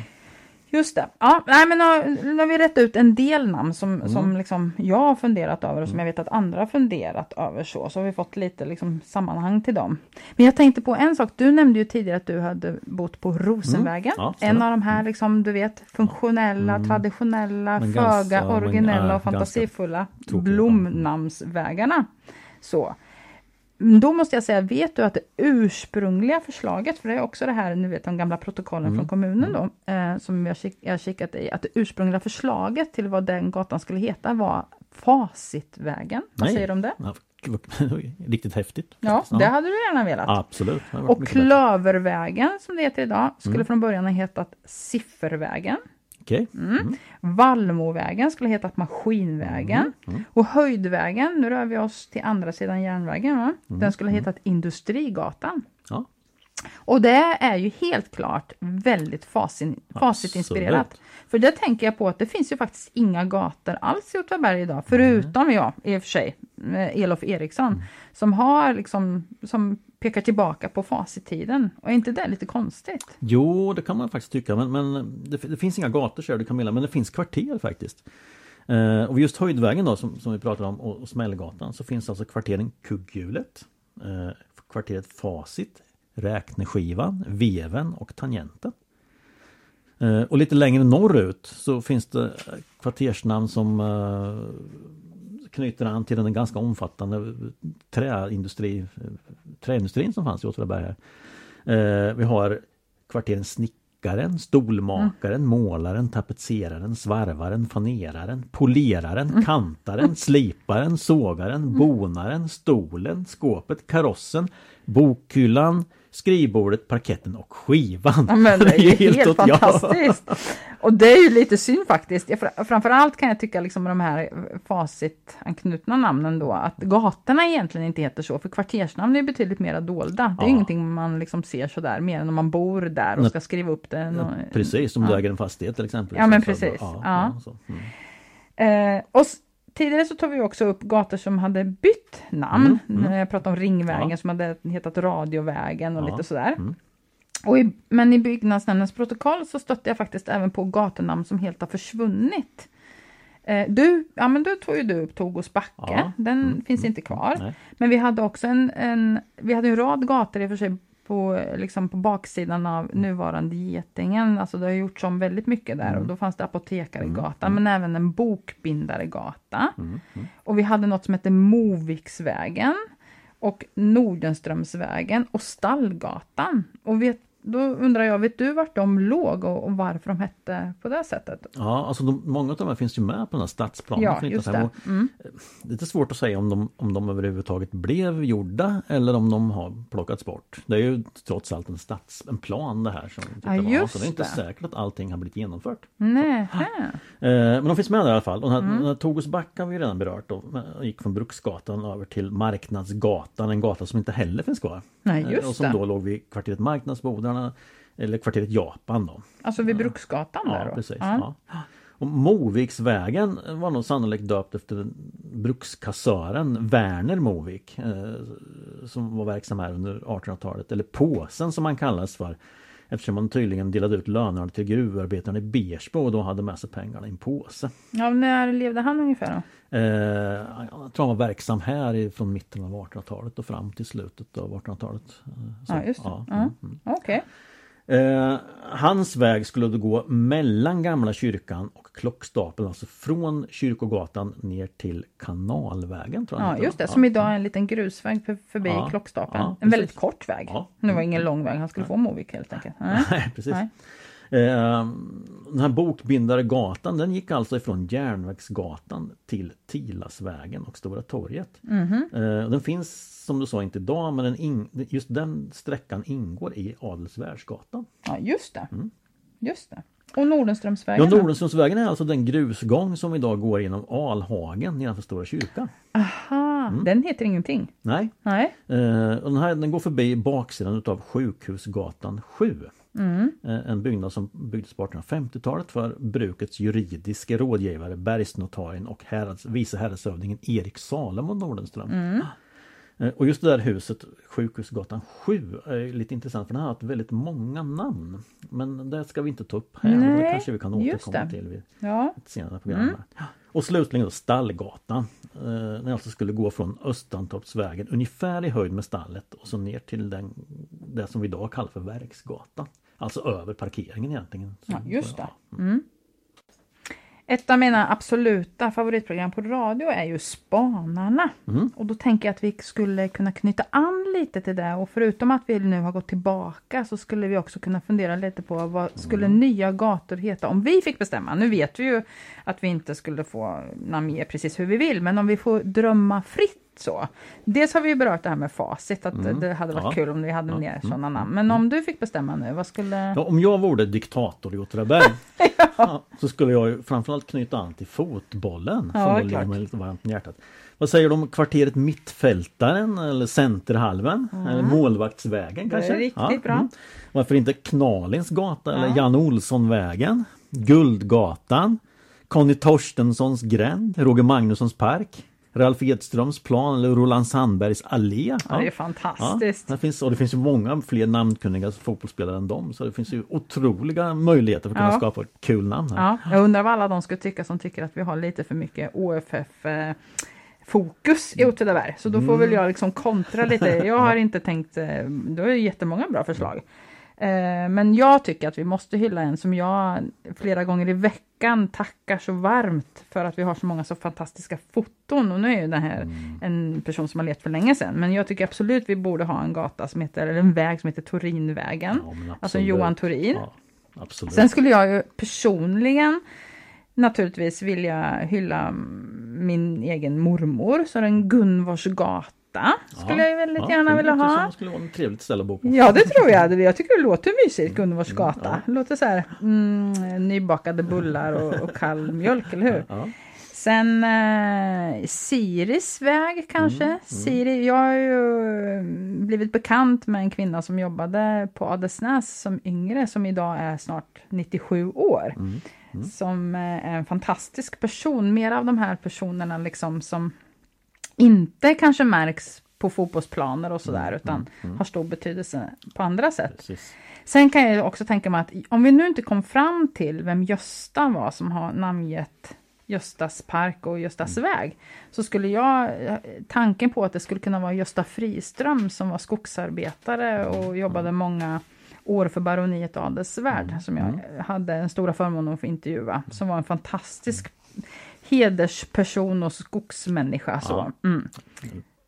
Just det. Ja, nej, men nu, har vi rätt ut en del namn som, Mm. som liksom jag har funderat över och som jag vet att andra har funderat över. Så, så har vi fått lite liksom sammanhang till dem. Men jag tänkte på en sak. Du nämnde ju tidigare att du hade bott på Rosenvägen. Mm. Ja, en av de här liksom, du vet, funktionella, traditionella, Men föga ganska- men, originella ja, och fantasifulla blomnamnsvägarna. Så. Då måste jag säga, vet du att det ursprungliga förslaget, för det är också det här, ni vet de gamla protokollen Mm. från kommunen då, eh, som jag, kik jag kikat i, att det ursprungliga förslaget till vad den gatan skulle heta var Facitvägen. Vad Nej. säger du om det? Ja, Riktigt häftigt. Ja, det hade du gärna velat. Absolut. Och. Klövervägen, som det heter idag, skulle Mm. från början ha hetat Siffervägen. Okej. Mm. Vallmovägen skulle hetat Maskinvägen. Mm. Och Höjdvägen, nu rör vi oss till andra sidan järnvägen, va? Mm. den skulle ha hetat Industrigatan. Ja. Och det är ju helt klart väldigt facit, facitinspirerat. För det tänker jag på att det finns ju faktiskt inga gator alls i Åtvidaberg idag, förutom ja, i och för sig, eh, Elof Eriksson, Mm. som har liksom, som pekar tillbaka på facittiden. Och är inte det lite konstigt? Jo, det kan man faktiskt tycka. Men, men det, det finns inga gator så du Camilla, men det finns kvarter faktiskt. Eh, och just Höjdvägen då som, som vi pratar om och, och Smällgatan så finns alltså kvarteren Kugghjulet, eh, kvarteret Facit, Räkneskivan, Veven och Tangenten. Eh, och lite längre norrut så finns det kvartersnamn som eh, knyter an till den ganska omfattande träindustri, träindustrin som fanns i Åtvidaberg. Eh, vi har kvarteren Snickaren, Stolmakaren, Målaren, Tapetseraren, Svarvaren, Faneraren, Poleraren, Kantaren, Sliparen, Sågaren, Bonaren, Stolen, Skåpet, Karossen, Bokhyllan, Skrivbordet, Parketten och Skivan. Ja, men det är ju helt, jag. fantastiskt. Och det är ju lite synd faktiskt. Jag, fra- framförallt kan jag tycka liksom med de här facitanknutna namnen då, att gatorna egentligen inte heter så, för kvartersnamn är betydligt mer dolda. Det är Ja. ingenting man liksom ser sådär, mer än om man bor där och ska skriva upp det. Ja, precis, som Ja. du äger en fastighet till exempel. Ja, men precis. Ja, Ja. ja, så. Mm. Eh, och tidigare så tog vi också upp gator som hade bytt namn. Mm, mm. Jag pratade om Ringvägen Ja. som hade hetat Radiovägen och Ja, lite sådär. mm. Och i, men i byggnadsnämndens protokoll så stötte jag faktiskt även på gatunamn som helt har försvunnit. Eh, du, ja men då tog ju du upp Togos backe, Ja, den mm, finns mm, inte kvar. Nej. Men vi hade också en, en, vi hade en rad gator i och för sig på, liksom på baksidan av nuvarande Getingen. Alltså det har gjorts om väldigt mycket där och Mm. då fanns det Apotekaregatan Mm, men även en Bokbindaregata. Mm. Mm. Och vi hade något som hette Moviksvägen och Nordenströmsvägen och Stallgatan. Och vet, då undrar jag, vet du vart de låg och, och varför de hette på det sättet? Ja, alltså de, många av de här finns ju med på den här stadsplanen. Ja, just 1905. det. Mm. Det är lite svårt att säga om de, om de överhuvudtaget blev gjorda eller om de har plockats bort. Det är ju trots allt en, stads, en plan det här. Som Ja, just så det är inte det. säkert att allting har blivit genomfört. Nej. Eh, men de finns med där i alla fall. Den här, Mm. den här Togos backa har vi redan berört. Då. Gick från Bruksgatan över till Marknadsgatan. En gata som inte heller finns kvar. Nej, Eh, just och som det. då låg vid kvarteret Marknadsbodarna. Eller kvarteret Japan då. Alltså vid Bruksgatan där Ja, då? precis. Ja. Ja. Och Moviksvägen var nog sannolikt döpt efter brukskassören Werner Movik eh, som var verksam här under 1800-talet. Eller påsen som han kallas för. Eftersom man tydligen delade ut lönerna till gruvarbetarna i Bersbo och då hade med sig pengarna i en påse. ja, när levde han ungefär då? Eh, jag tror han var verksam här från mitten av 1800-talet och fram till slutet av 1800-talet. Eh, så, Ja, just det. Ja. mm, mm. Okej. Eh, hans väg skulle då gå mellan Gamla kyrkan och Klockstapeln, alltså från Kyrkogatan ner till Kanalvägen. Tror jag Ja, just det. Som idag är en liten grusväg för, förbi Ja. Klockstapeln. Ja, en väldigt kort väg. Ja. Det var ingen lång väg, han skulle få Movik helt enkelt. Nej, precis. Nej. Eh, den här Bokbindaregatan den gick alltså ifrån Järnvägsgatan till Tilasvägen och Stora torget. Och den finns som du sa inte idag men den in, just den sträckan ingår i Adelsvärdsgatan. Ja, just det. Mm. Just det. Och Nordenströmsvägen? Ja? Nordenströmsvägen är alltså den grusgång som idag går genom Alhagen nedanför Stora kyrkan. Aha, Mm. den heter ingenting. Nej, Nej. eh, och den här den går förbi baksidan utav Sjukhusgatan 7. Mm. Eh, En byggnad som byggdes på 1850-talet för brukets juridiske rådgivare bergsnotarien och härads, vice häradshövdingen Erik Salem och Nordenström. Mm. Eh, Och just det där huset, Sjukhusgatan 7, är lite intressant för den har haft väldigt många namn. Men det ska vi inte ta upp här, men det Nej, kanske vi kan återkomma till vid Ja. ett senare program. här. Och slutligen då Stallgatan. Eh, när jag alltså skulle gå från Östantorpsvägen ungefär i höjd med stallet och så ner till den, det som vi idag kallar för Verksgatan. Alltså över parkeringen egentligen. Ja, just det. Mm. Ett av mina absoluta favoritprogram på radio är ju Spanarna. Mm. Och då tänker jag att vi skulle kunna knyta an lite till det. Och förutom att vi nu har gått tillbaka så skulle vi också kunna fundera lite på vad skulle Mm. nya gator heta om vi fick bestämma. Nu vet vi ju att vi inte skulle få namnge precis hur vi vill, men om vi får drömma fritt så. Dels har vi ju berört det här med facit, att Mm. det hade varit Ja. kul om vi hade Ja. mer Mm. sådana namn. Men om du fick bestämma nu, vad skulle... Ja, om jag vore diktator i Åtvidaberg ja. så skulle jag ju framförallt knyta an till fotbollen. Ja, som ligger mig lite varmt om hjärtat. Vad säger du om kvarteret Mittfältaren eller Centerhalven? Eller Målvaktsvägen Det är kanske? riktigt bra. mm. Varför inte Knalins gata eller Ja. Jan Olssonvägen? Guldgatan? Conny Torstenssons gränd? Roger Magnussons park? Ralf Edströms plan eller Roland Sandbergs allé? Ja, det är Ja, fantastiskt. det finns, och det finns ju många fler namnkunniga fotbollsspelare än dem. Så det finns ju otroliga möjligheter för att kunna Ja. skapa kul namn här. Ja, jag undrar vad alla de skulle tycka som tycker att vi har lite för mycket OFF eh, fokus i Åtvidaberg. Så då får väl jag liksom kontra lite. Jag har inte tänkt, eh, då är det jättemånga bra förslag. Eh, Men jag tycker att vi måste hylla en som jag flera gånger i veckan tackar så varmt för att vi har så många så fantastiska foton. Och nu är ju den här en person som har levt för länge sedan. Men jag tycker absolut vi borde ha en gata som heter, eller en väg som heter Torinvägen. Ja, Alltså. Johan Torin. Ja. Sen skulle jag ju personligen naturligtvis vilja hylla min egen mormor, så den Gunvorsgata skulle jag ju väldigt Ja, gärna vilja ha. Det skulle vara ett trevligt ställe att bo på. Ja, det tror jag. Jag tycker det låter mysigt, Gunvorsgata. Mm, ja. Låter så här, mm, nybakade bullar och, och kall mjölk, eller hur? Ja. Sen eh, Siris väg kanske. Mm, Siri, jag har ju blivit bekant med en kvinna som jobbade på Adelsnäs som yngre, som idag är snart 97 år. Mm, Som eh, är en fantastisk person. Mer av de här personerna liksom som inte kanske märks på fotbollsplaner och sådär, Mm, utan har stor betydelse på andra sätt. Precis. Sen kan jag också tänka mig att om vi nu inte kom fram till vem Gösta var som har namngett Göstas park och Göstas väg, så skulle jag, tanken på att det skulle kunna vara Gösta Friström som var skogsarbetare och jobbade många år för baroniet Adelsvärd, som jag hade den stora förmånen att få intervjua, som var en fantastisk hedersperson och skogsmänniska. Så. Mm.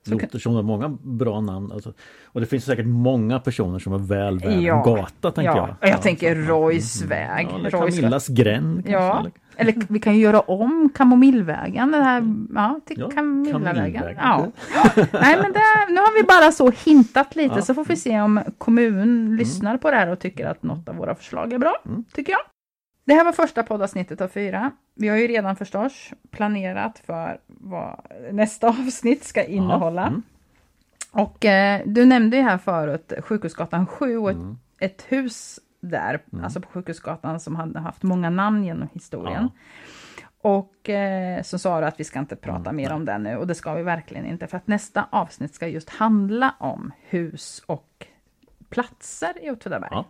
Låter som det många bra namn. Alltså. Och det finns säkert många personer som är väl värda Ja. en gata tänker ja. jag. Jag Ja, tänker Roys väg. Ja, eller Roys väg. Camillas gränd. Ja, eller- eller vi kan ju göra om Kamomillvägen, den här, ja, till Ja. Camillvägen. Ja. Nej, men det, nu har vi bara så hintat lite, Ja. så får vi se om kommun lyssnar på det här och tycker att något av våra förslag är bra, Mm. tycker jag. Det här var första poddavsnittet av fyra. Vi har ju redan förstås planerat för vad nästa avsnitt ska innehålla. Mm. Och eh, du nämnde ju här förut Sjukhusgatan 7 och ett, Mm. ett hus där, alltså på Sjukhusgatan som hade haft många namn genom historien. Och eh, så sa du att vi ska inte prata Mm, mer om det nu och det ska vi verkligen inte för att nästa avsnitt ska just handla om hus och platser i Åtvidaberg. Ja.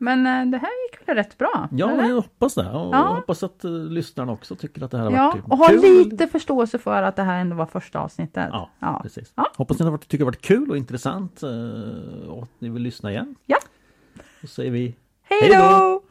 Men eh, det här gick väl rätt bra? Ja, eller? jag hoppas det. Och Ja. jag hoppas att uh, lyssnarna också tycker att det här har Ja, varit och ha kul. lite förståelse för att det här ändå var första avsnittet. Ja, ja. precis. Ja. Hoppas ni har varit, tycker det har varit kul och intressant eh, och att ni vill lyssna igen. Ja. Då säger vi Hej då!